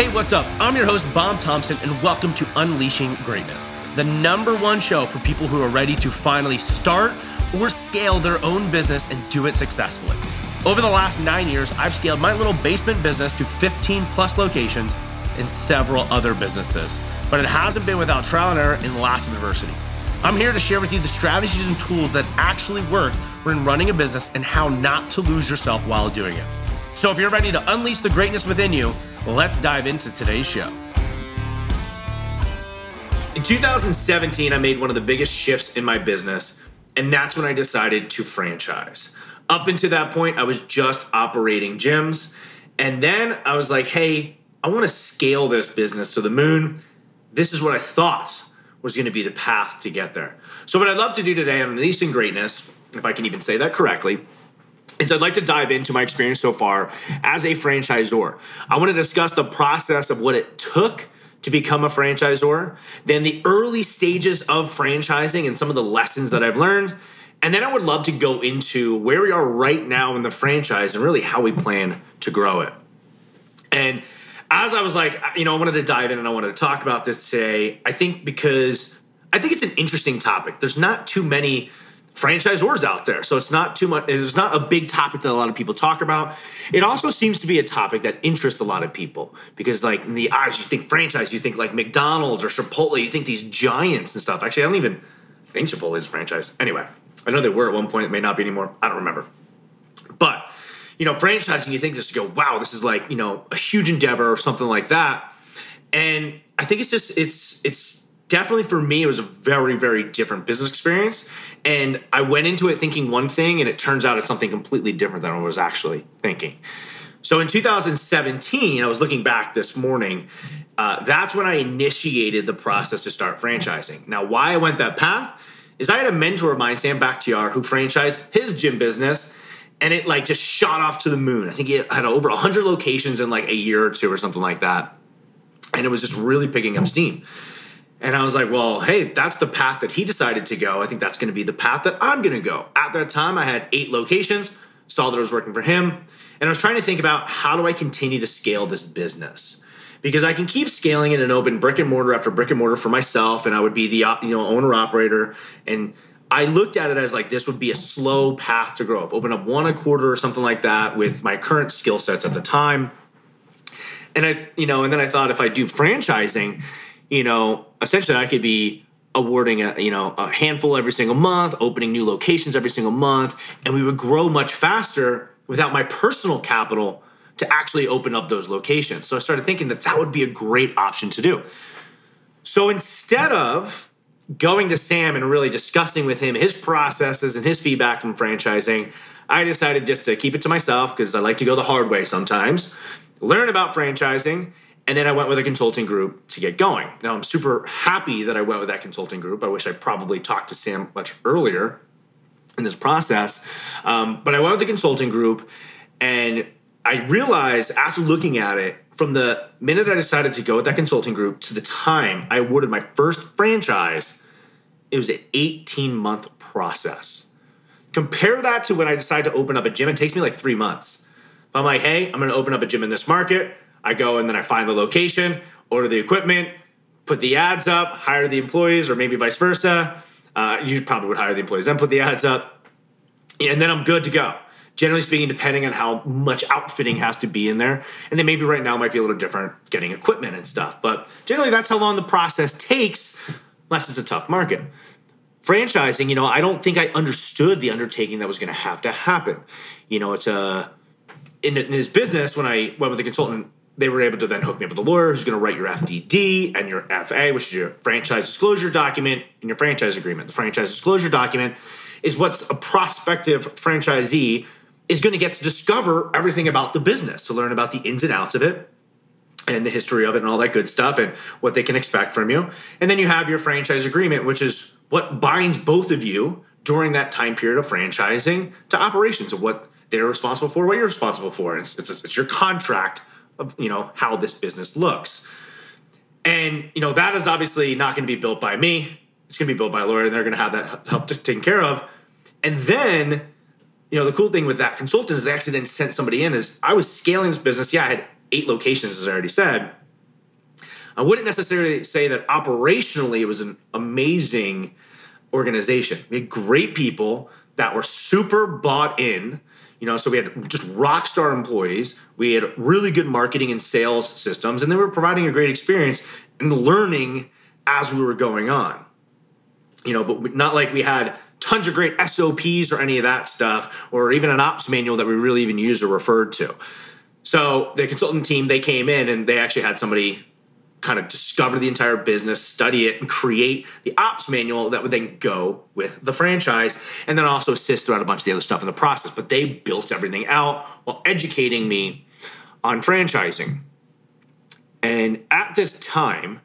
Hey, what's up? I'm your host, Bob Thompson, and welcome to Unleashing Greatness, the number one show for people who are ready to finally start or scale their own business and do it successfully. Over the last nine years, I've scaled my little basement business to 15 plus locations and several other businesses. But it hasn't been without trial and error and lots of adversity. I'm here to share with you the strategies and tools that actually work when running a business and how not to lose yourself while doing it. So if you're ready to unleash the greatness within you, let's dive into today's show. In 2017, I made one of the biggest shifts in my business, and that's when I decided to franchise. Up until that point, I was just operating gyms. And then I was like, hey, I want to scale this business to the moon. This is what I thought was going to be the path to get there. So, what I'd love to do today on Unleashing Greatness, if I can even say that correctly, is I'd like to dive into my experience so far as a franchisor. I want to discuss the process of what it took to become a franchisor, then the early stages of franchising and some of the lessons that I've learned. And then I would love to go into where we are right now in the franchise and really how we plan to grow it. And as I was like, you know, I wanted to dive in and I wanted to talk about this today, I think because I think it's an interesting topic. There's not too many franchisors out there. So it's not too much, it's not a big topic that a lot of people talk about. It also seems to be a topic that interests a lot of people because, like, in the eyes, you think franchise, you think like McDonald's or Chipotle, you think these giants and stuff. Actually, I don't even think Chipotle is a franchise. Anyway, I know they were at one point, it may not be anymore. I don't remember. But, you know, franchising, you think just to go, wow, this is like, you know, a huge endeavor or something like that. And I think it's just, it's, it's, definitely for me, it was a very, very different business experience. And I went into it thinking one thing, and it turns out it's something completely different than I was actually thinking. So in 2017, I was looking back this morning. Uh, that's when I initiated the process to start franchising. Now, why I went that path is I had a mentor of mine, Sam Bakhtiar, who franchised his gym business, and it like just shot off to the moon. I think he had over 100 locations in like a year or two or something like that, and it was just really picking up steam. And I was like, well, hey, that's the path that he decided to go. I think that's going to be the path that I'm going to go. At that time, I had eight locations, saw that it was working for him. And I was trying to think about how do I continue to scale this business? Because I can keep scaling it and open brick and mortar after brick and mortar for myself, and I would be the you know owner operator. And I looked at it as like this would be a slow path to growth. Open up one a quarter or something like that with my current skill sets at the time. And I, you know, and then I thought if I do franchising, you know, essentially I could be awarding a you know a handful every single month, opening new locations every single month, and we would grow much faster without my personal capital to actually open up those locations. So I started thinking that that would be a great option to do. So instead of going to Sam and really discussing with him his processes and his feedback from franchising, I decided just to keep it to myself because I like to go the hard way sometimes. Learn about franchising and then I went with a consulting group to get going. Now I'm super happy that I went with that consulting group. I wish I probably talked to Sam much earlier in this process. Um, but I went with the consulting group and I realized after looking at it, from the minute I decided to go with that consulting group to the time I awarded my first franchise, it was an 18 month process. Compare that to when I decided to open up a gym, it takes me like three months. I'm like, hey, I'm gonna open up a gym in this market. I go and then I find the location, order the equipment, put the ads up, hire the employees, or maybe vice versa. Uh, you probably would hire the employees, then put the ads up, and then I'm good to go. Generally speaking, depending on how much outfitting has to be in there, and then maybe right now might be a little different getting equipment and stuff. But generally, that's how long the process takes, unless it's a tough market. Franchising, you know, I don't think I understood the undertaking that was going to have to happen. You know, it's a in, in this business when I went with a consultant they were able to then hook me up with a lawyer who's going to write your FDD and your FA, which is your franchise disclosure document and your franchise agreement. The franchise disclosure document is what's a prospective franchisee is going to get to discover everything about the business, to learn about the ins and outs of it and the history of it and all that good stuff and what they can expect from you. And then you have your franchise agreement, which is what binds both of you during that time period of franchising to operations of what they're responsible for, what you're responsible for. It's, it's, it's your contract of you know how this business looks. And you know that is obviously not going to be built by me. It's going to be built by a lawyer, and they're going to have that help taken care of. And then, you know, the cool thing with that consultant is they actually then sent somebody in. Is I was scaling this business. Yeah, I had eight locations, as I already said, I wouldn't necessarily say that operationally it was an amazing organization. We had great people that were super bought in. You know, so we had just rock star employees. We had really good marketing and sales systems, and they were providing a great experience and learning as we were going on. You know, but not like we had tons of great SOPs or any of that stuff, or even an ops manual that we really even used or referred to. So the consultant team, they came in and they actually had somebody kind of discover the entire business, study it, and create the ops manual that would then go with the franchise, and then also assist throughout a bunch of the other stuff in the process. But they built everything out while educating me on franchising. And at this time,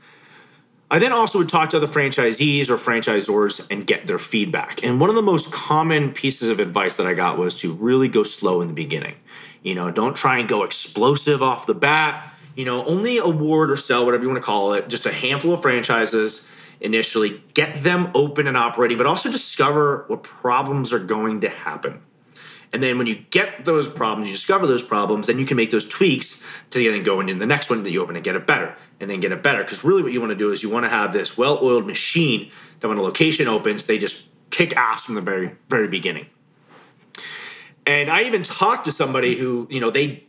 I then also would talk to other franchisees or franchisors and get their feedback. And one of the most common pieces of advice that I got was to really go slow in the beginning. You know, don't try and go explosive off the bat. You know, only award or sell, whatever you want to call it, just a handful of franchises initially, get them open and operating, but also discover what problems are going to happen. And then when you get those problems, you discover those problems, then you can make those tweaks to then go into the next one that you open and get it better and then get it better. Because really what you want to do is you want to have this well-oiled machine that when a location opens, they just kick ass from the very, very beginning. And I even talked to somebody who, you know, they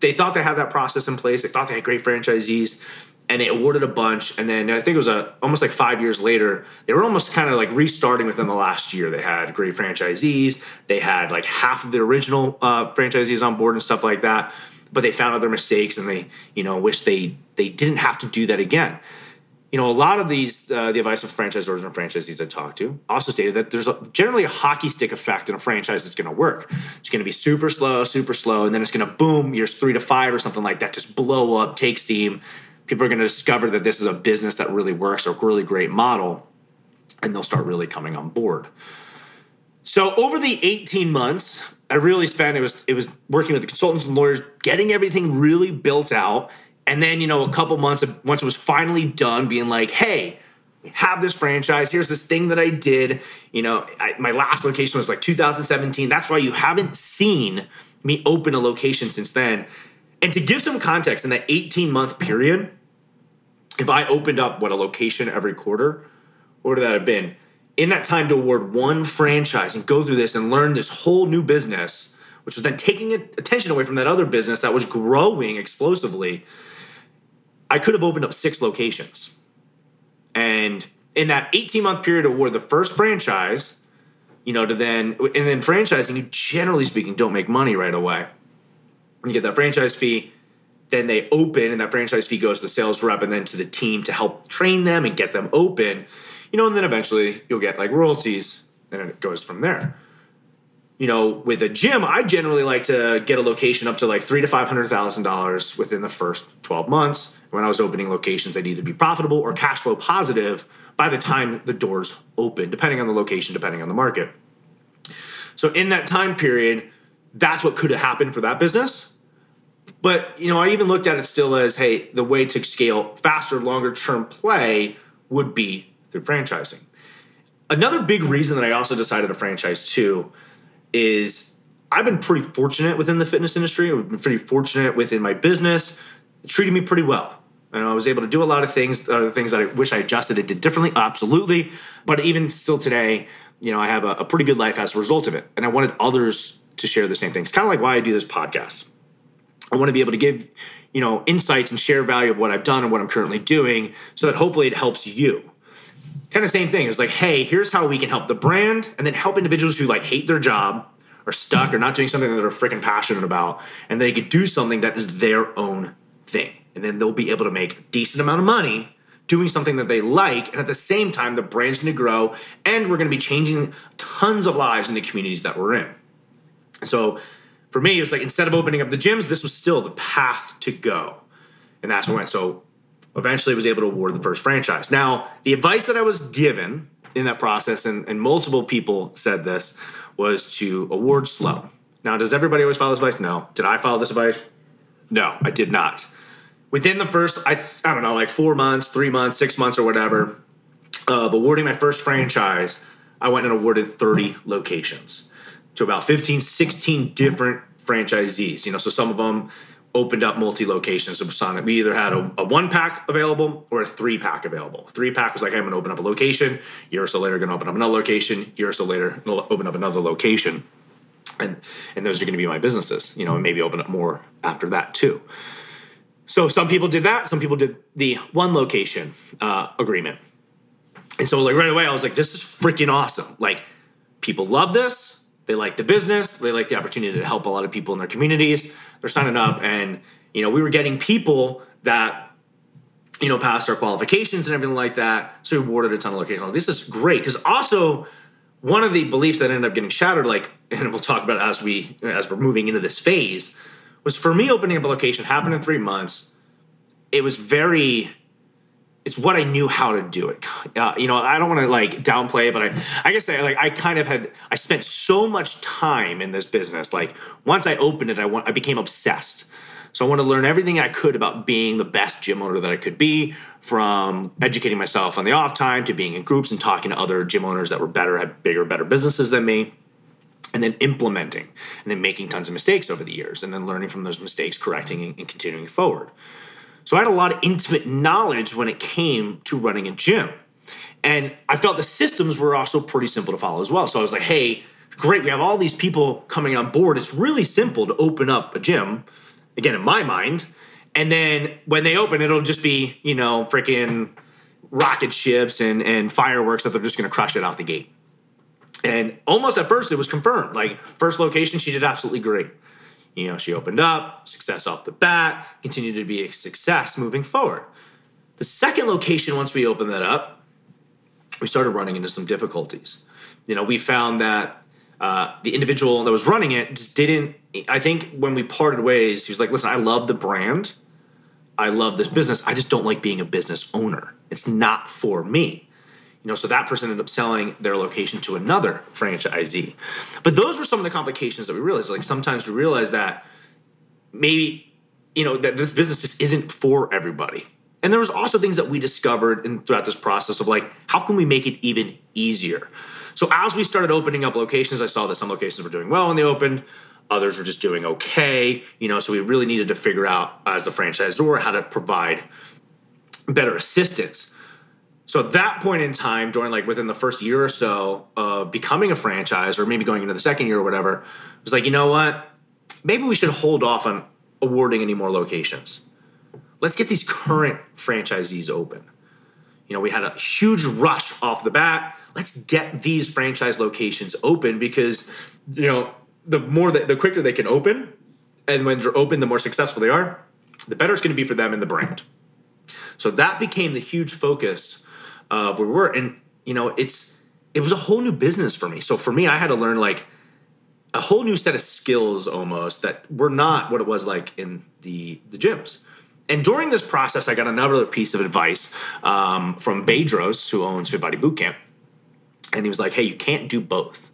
they thought they had that process in place. They thought they had great franchisees and they awarded a bunch. And then I think it was a almost like five years later, they were almost kind of like restarting within the last year. They had great franchisees. They had like half of the original uh, franchisees on board and stuff like that. But they found out their mistakes and they, you know, wish they they didn't have to do that again. You know, a lot of these, uh, the advice of franchisors and franchisees I talked to also stated that there's a, generally a hockey stick effect in a franchise that's going to work. It's going to be super slow, super slow, and then it's going to boom years three to five or something like that, just blow up, take steam, people are going to discover that this is a business that really works, or a really great model, and they'll start really coming on board. So over the 18 months, I really spent it was it was working with the consultants and lawyers, getting everything really built out, and then you know a couple months once it was finally done, being like, hey. Have this franchise. Here's this thing that I did. You know, I, my last location was like 2017. That's why you haven't seen me open a location since then. And to give some context, in that 18 month period, if I opened up what a location every quarter, what would that have been? In that time to award one franchise and go through this and learn this whole new business, which was then taking attention away from that other business that was growing explosively, I could have opened up six locations. And in that 18 month period to award the first franchise, you know, to then, and then franchising, you generally speaking, don't make money right away. You get that franchise fee, then they open and that franchise fee goes to the sales rep and then to the team to help train them and get them open you know and then eventually you'll get like royalties and it goes from there you know with a gym i generally like to get a location up to like three to five hundred thousand dollars within the first 12 months. When i was opening locations i'd either be profitable or cash flow positive by the time the doors open depending on the location depending on the market. So in that time period that's what could have happened for that business. But you know, I even looked at it still as, hey, the way to scale faster, longer term play would be through franchising. Another big reason that I also decided to franchise too is I've been pretty fortunate within the fitness industry. I've been pretty fortunate within my business. It treated me pretty well. And I was able to do a lot of things, other things that I wish I adjusted it did differently, absolutely. But even still today, you know, I have a, a pretty good life as a result of it. And I wanted others to share the same things. Kind of like why I do this podcast. I want to be able to give, you know, insights and share value of what I've done and what I'm currently doing so that hopefully it helps you. Kind of same thing. It's like, hey, here's how we can help the brand and then help individuals who like hate their job or stuck or not doing something that they're freaking passionate about and they could do something that is their own thing. And then they'll be able to make a decent amount of money doing something that they like and at the same time the brand's to grow and we're to be changing tons of lives in the communities that we're in. So for me, it was like instead of opening up the gyms, this was still the path to go. And that's what went. So eventually was able to award the first franchise. Now, the advice that I was given in that process, and, and multiple people said this, was to award slow. Now, does everybody always follow this advice? No. Did I follow this advice? No, I did not. Within the first, I, I don't know, like four months, three months, six months, or whatever, of awarding my first franchise, I went and awarded 30 locations to about 15, 16 different franchisees. You know, so some of them opened up multi locations of Sonic. We either had a, a, one pack available or a three pack available. Three pack was like, hey, I'm gonna open up a location. Year or so later, gonna open up another location. Year or so later, open up another location. And and those are gonna be my businesses, you know, and maybe open up more after that too. So some people did that. Some people did the one location uh, agreement. And so like right away, I was like, this is freaking awesome. Like people love this. They like the business. They like the opportunity to help a lot of people in their communities they're signing up, and you know we were getting people that you know passed our qualifications and everything like that. So we awarded a ton of locations. This is great because also one of the beliefs that ended up getting shattered, like, and we'll talk about as we as we're moving into this phase, was for me opening up a location happened in three months. It was very it's what I knew how to do it. Uh, you know, I don't want to like downplay but I, I guess I, like I kind of had I spent so much time in this business. Like once I opened it, I want I became obsessed. So I want to learn everything I could about being the best gym owner that I could be, from educating myself on the off time to being in groups and talking to other gym owners that were better, had bigger, better businesses than me and then implementing and then making tons of mistakes over the years and then learning from those mistakes correcting and continuing forward so I had a lot of intimate knowledge when it came to running a gym. And I felt the systems were also pretty simple to follow as well. So I was like, hey, great, we have all these people coming on board. It's really simple to open up a gym, again, in my mind. And then when they open, it'll just be, you know, freaking rocket ships and, and fireworks that they're just to crush it out the gate. And almost at first, it was confirmed. Like, first location, she did absolutely great. You know, she opened up, success off the bat, continued to be a success moving forward. The second location, once we opened that up, we started running into some difficulties. You know, we found that uh, the individual that was running it just didn't. I think when we parted ways, he was like, "Listen, I love the brand, I love this business. I just don't like being a business owner. It's not for me." You know, so that person ended up selling their location to another franchisee. But those were some of the complications that we realized. Like sometimes we realized that maybe, you know, that this business just isn't for everybody. And there was also things that we discovered in, throughout this process of like, how can we make it even easier? So as we started opening up locations, I saw that some locations were doing well when they opened, others were just doing okay. You know, so we really needed to figure out as the franchisor how to provide better assistance so at that point in time, during like within the first year or so of becoming a franchise, or maybe going into the second year or whatever, it was like, you know what? Maybe we should hold off on awarding any more locations. Let's get these current franchisees open. You know, we had a huge rush off the bat. Let's get these franchise locations open because, you know, the more that the quicker they can open, and when they're open, the more successful they are, the better it's going to be for them and the brand. So that became the huge focus uh, where we were. And you know, it's it was a whole new business for me. So for me, I had to learn like a whole new set of skills almost that were not what it was like in the the gyms. And during this process, I got another piece of advice um, from Bedros, who owns Fit Body Bootcamp, and he was like, "Hey, you can't do both."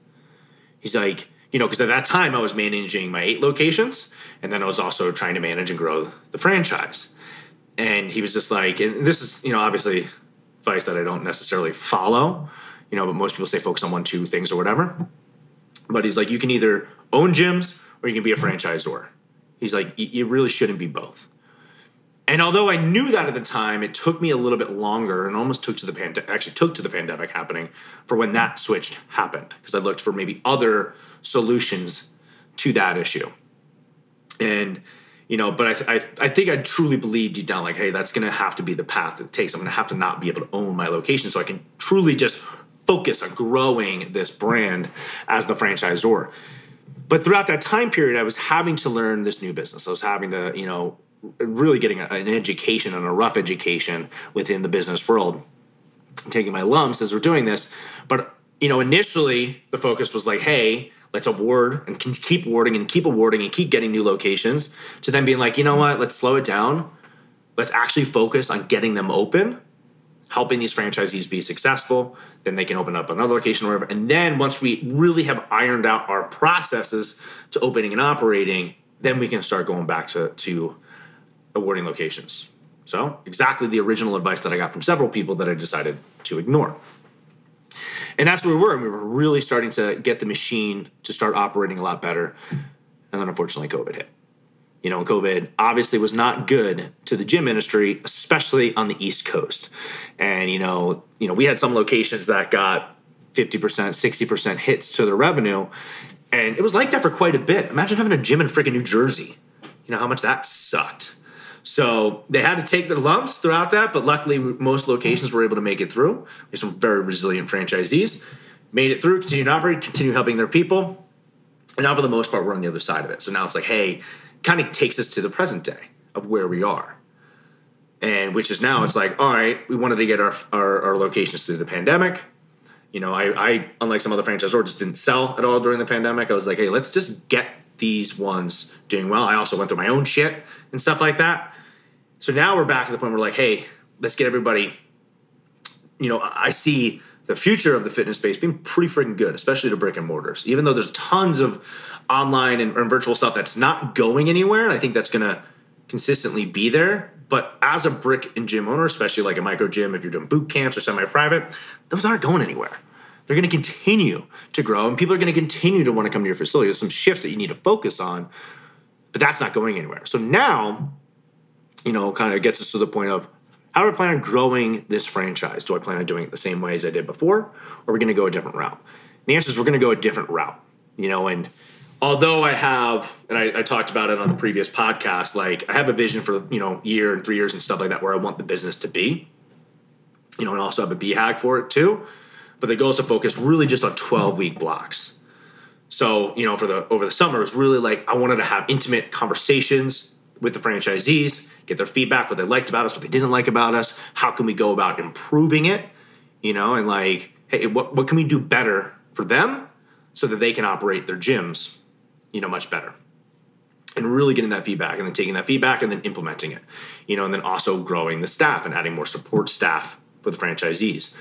He's like, you know, because at that time I was managing my eight locations, and then I was also trying to manage and grow the franchise. And he was just like, and this is, you know, obviously advice that I don't necessarily follow, you know, but most people say focus on one, two things or whatever. But he's like, you can either own gyms or you can be a franchisor. He's like, you really shouldn't be both. And although I knew that at the time, it took me a little bit longer and almost took to the pandemic, actually took to the pandemic happening for when that switch happened because I looked for maybe other solutions to that issue. And you know but I, I, I think i truly believed deep down like hey that's gonna have to be the path it takes. I'm gonna have to not be able to own my location so i can truly just focus on growing this brand as the franchisor. But throughout that time period i was having to learn this new business. I was having to you know really getting a, an education and a rough education within the business world taking my lumps as we're doing this. But you know initially the focus was like hey let's award and keep awarding and keep awarding and keep getting new locations to then being like, you know what, let's slow it down. Let's actually focus on getting them open, helping these franchisees be successful. Then they can open up another location or whatever. And then once we really have ironed out our processes to opening and operating, then we can start going back to, to awarding locations. So, exactly the original advice that I got from several people that I decided to ignore. And that's where we were. And we were really starting to get the machine to start operating a lot better. And then unfortunately, COVID hit. you know, COVID obviously was not good to the gym industry, especially on the East Coast. And you know, you know, we had some locations that got 50%, 60% hits to their revenue. And it was like that for quite a bit. Imagine having a gym in freaking New Jersey. You know how much that sucked. So they had to take their lumps throughout that, but luckily most locations were able to make it through. We some very resilient franchisees, made it through, continued to operate, continue helping their people. And now for the most part, we're on the other side of it. So now it's like, hey, kind of takes us to the present day of where we are. And which is now it's like, all right, we wanted to get our, our, our locations through the pandemic. You know, I, I, unlike some other franchisors, just didn't sell at all during the pandemic. I was like, hey, let's just get these ones doing well. I also went through my own shit and stuff like that. So now we're back to the point where we're like, hey, let's get everybody. You know, I see the future of the fitness space being pretty freaking good, especially to brick and mortars. Even though there's tons of online and, and virtual stuff that's not going anywhere, and I think that's going to consistently be there. But as a brick and gym owner, especially like a micro gym, if you're doing boot camps or semi-private, those aren't going anywhere. They're going to continue to grow, and people are going to continue to want to come to your facility. There's some shifts that you need to focus on, but that's not going anywhere. So now, you know, kind of gets us to the point of how do I plan on growing this franchise? Do I plan on doing it the same way as I did before, or are we going to go a different route? The answer is we're going to go a different route. You know, and although I have, and I, I, talked about it on the previous podcast, like I have a vision for you know year and three years and stuff like that where I want the business to be. You know, and also have a BHAG for it too. But the is to focus really just on 12 week blocks. So, you know, for the over the summer, it was really like I wanted to have intimate conversations with the franchisees, get their feedback, what they liked about us, what they didn't like about us, how can we go about improving it, you know, and like, hey, what, what can we do better for them so that they can operate their gyms, you know, much better. And really getting that feedback and then taking that feedback and then implementing it, you know, and then also growing the staff and adding more support staff for the franchisees.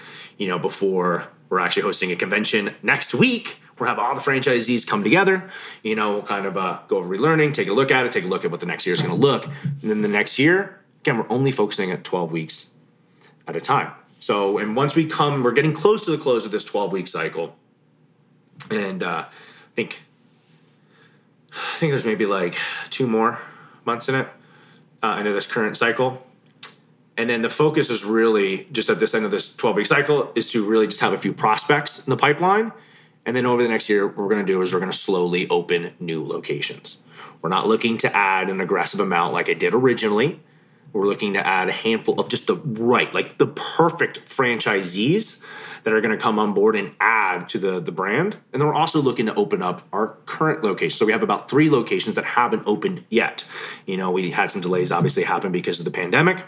You know, before we're actually hosting a convention next week We'll have all the franchisees come together. You know, we'll kind of uh, go over relearning, take a look at it, take a look at what the next year is going to look. And then the next year, again, we're only focusing at 12 weeks at a time. So, and once we come, we're getting close to the close of this 12 week cycle. And uh, I think, I think there's maybe like two more months in it uh, into this current cycle. And then the focus is really just at this end of this 12 week cycle is to really just have a few prospects in the pipeline and then over the next year, what we're going to do is we're going to slowly open new locations. We're not looking to add an aggressive amount like I did originally. We're looking to add a handful of just the right, like the perfect franchisees that are going to come on board and add to the, the brand. And then we're also looking to open up our current location. So we have about three locations that haven't opened yet. You know, we had some delays obviously happen because of the pandemic.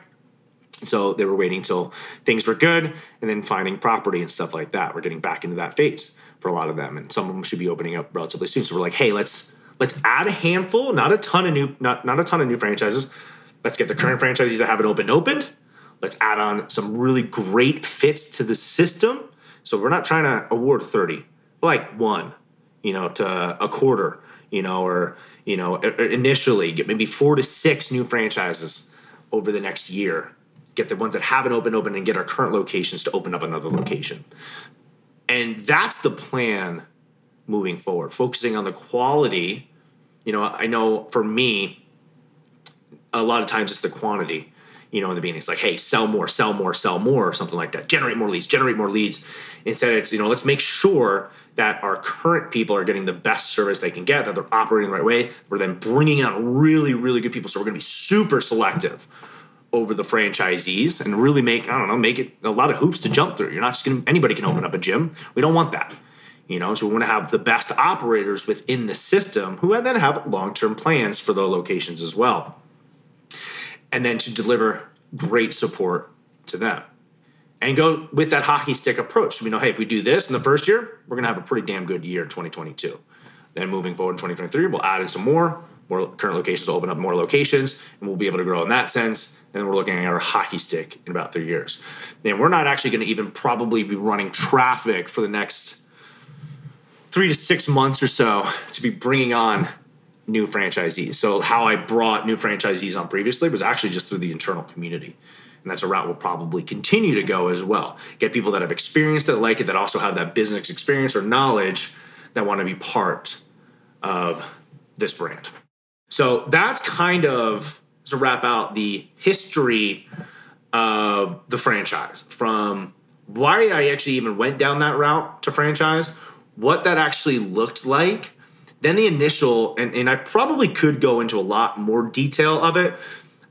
So they were waiting till things were good and then finding property and stuff like that. We're getting back into that phase for a lot of them, and some of them should be opening up relatively soon. So we're like, hey, let's let's add a handful, not a ton of new, not not a ton of new franchises. Let's get the current franchises that haven't opened opened. Let's add on some really great fits to the system. So we're not trying to award thirty, like one, you know, to a quarter, you know, or you know, initially get maybe four to six new franchises over the next year get the ones that haven't opened open and get our current locations to open up another location. And that's the plan moving forward, focusing on the quality. You know, I know for me, a lot of times it's the quantity. You know, in the beginning, it's like, hey, sell more, sell more, sell more, or something like that. Generate more leads, generate more leads. Instead, it's, you know, let's make sure that our current people are getting the best service they can get, that they're operating the right way. We're then bringing out really, really good people. So we're going to be super selective over the franchisees and really make I don't know make it a lot of hoops to jump through. You're not just going anybody can open up a gym. We don't want that. You know, so we want to have the best operators within the system who then have long-term plans for the locations as well. And then to deliver great support to them. And go with that hockey stick approach. We know, hey, if we do this in the first year, we're going to have a pretty damn good year in 2022. Then moving forward in 2023, we'll add in some more, more current locations open up more locations, and we'll be able to grow in that sense and we're looking at our hockey stick in about three years. And we're not actually going to even probably be running traffic for the next three to six months or so to be bringing on new franchisees. So how I brought new franchisees on previously was actually just through the internal community. And that's a route we'll probably continue to go as well. Get people that have experienced it, like it, that also have that business experience or knowledge that want to be part of this brand. So that's kind of to wrap out the history of the franchise from why I actually even went down that route to franchise, what that actually looked like, then the initial, and, and I probably could go into a lot more detail of it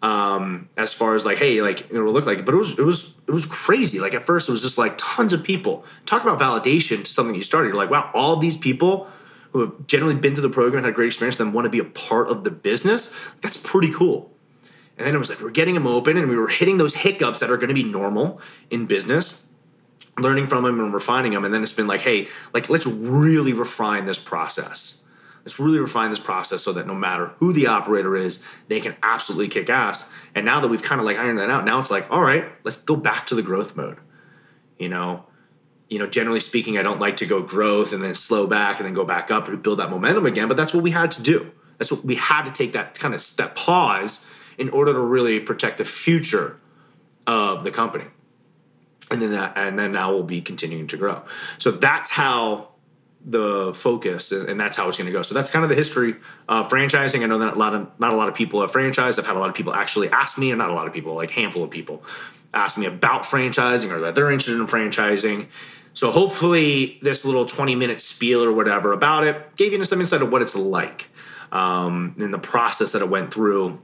um, as far as like, hey, like it would look like, but it was it was it was crazy. Like at first, it was just like tons of people. Talk about validation to something you started. You're like, wow, all these people who have generally been to the program, had a great experience, then want to be a part of the business. That's pretty cool. And then it was like we were getting them open and we were hitting those hiccups that are going to be normal in business, learning from them and refining them. And then it's been like, hey, like let's really refine this process. Let's really refine this process so that no matter who the operator is, they can absolutely kick ass. And now that we've kind of like ironed that out, now it's like, all right, let's go back to the growth mode. You know, you know, generally speaking, I don't like to go growth and then slow back and then go back up and build that momentum again. But that's what we had to do. That's what we had to take that kind of that pause in order to really protect the future of the company. And then that, and then now we'll be continuing to grow. So that's how the focus and that's how it's going to go. So that's kind of the history of franchising. I know that a lot of not a lot of people have franchised. I've had a lot of people actually ask me, and not a lot of people, like handful of people, ask me about franchising or that they're interested in franchising. So hopefully, this little 20 minute spiel or whatever about it gave you some insight of what it's like um, in the process that it went through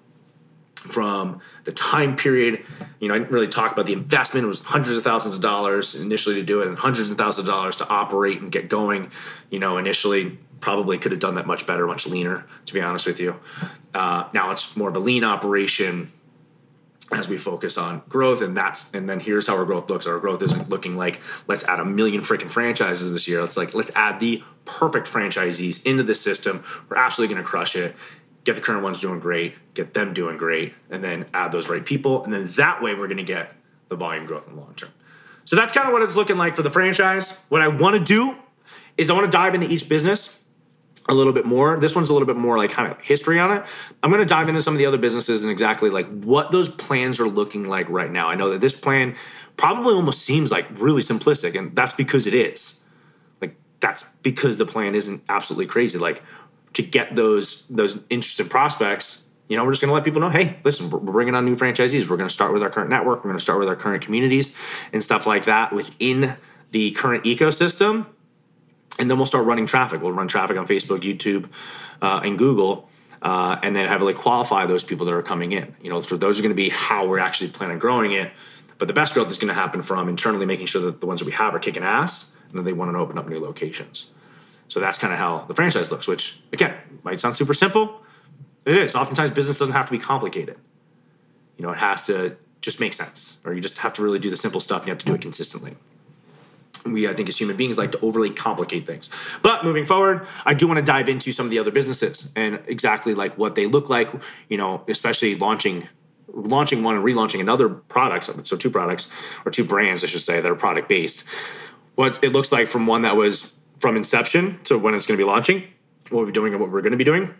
from the time period. You know, I didn't really talk about the investment. It was hundreds of thousands of dollars initially to do it, and hundreds of thousands of dollars to operate and get going. You know, initially probably could have done that much better, much leaner, to be honest with you. Uh, now it's more of a lean operation as we focus on growth and that's and then here's how our growth looks our growth isn't looking like let's add a million freaking franchises this year it's like let's add the perfect franchisees into the system we're absolutely going to crush it get the current ones doing great get them doing great and then add those right people and then that way we're going to get the volume growth in the long term so that's kind of what it's looking like for the franchise what i want to do is i want to dive into each business a little bit more. This one's a little bit more like kind of history on it. I'm going to dive into some of the other businesses and exactly like what those plans are looking like right now. I know that this plan probably almost seems like really simplistic, and that's because it is. Like that's because the plan isn't absolutely crazy. Like to get those those interested prospects, you know, we're just going to let people know, hey, listen, we're bringing on new franchisees. We're going to start with our current network. We're going to start with our current communities and stuff like that within the current ecosystem and then we'll start running traffic. We'll run traffic on Facebook, YouTube, uh, and Google, uh, and then heavily qualify those people that are coming in. You know, so those are going to be how we're actually planning on growing it. But the best growth is going to happen from internally making sure that the ones that we have are kicking ass, and then they want to open up new locations. So that's kind of how the franchise looks. Which again might sound super simple. It is. Oftentimes, business doesn't have to be complicated. You know, it has to just make sense, or you just have to really do the simple stuff. And you have to do it consistently we i think as human beings like to overly complicate things but moving forward i do want to dive into some of the other businesses and exactly like what they look like you know especially launching launching one and relaunching another product so two products or two brands i should say that are product based what it looks like from one that was from inception to when it's going to be launching what we're doing and what we're going to be doing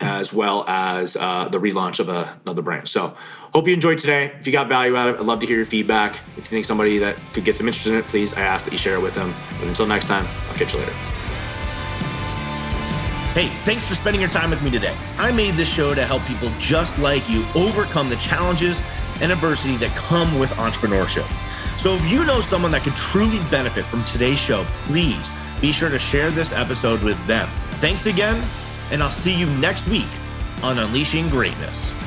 as well as uh, the relaunch of a, another brand. So, hope you enjoyed today. If you got value out of it, I'd love to hear your feedback. If you think somebody that could get some interest in it, please, I ask that you share it with them. But until next time, I'll catch you later. Hey, thanks for spending your time with me today. I made this show to help people just like you overcome the challenges and adversity that come with entrepreneurship. So, if you know someone that could truly benefit from today's show, please be sure to share this episode with them. Thanks again and I'll see you next week on Unleashing Greatness.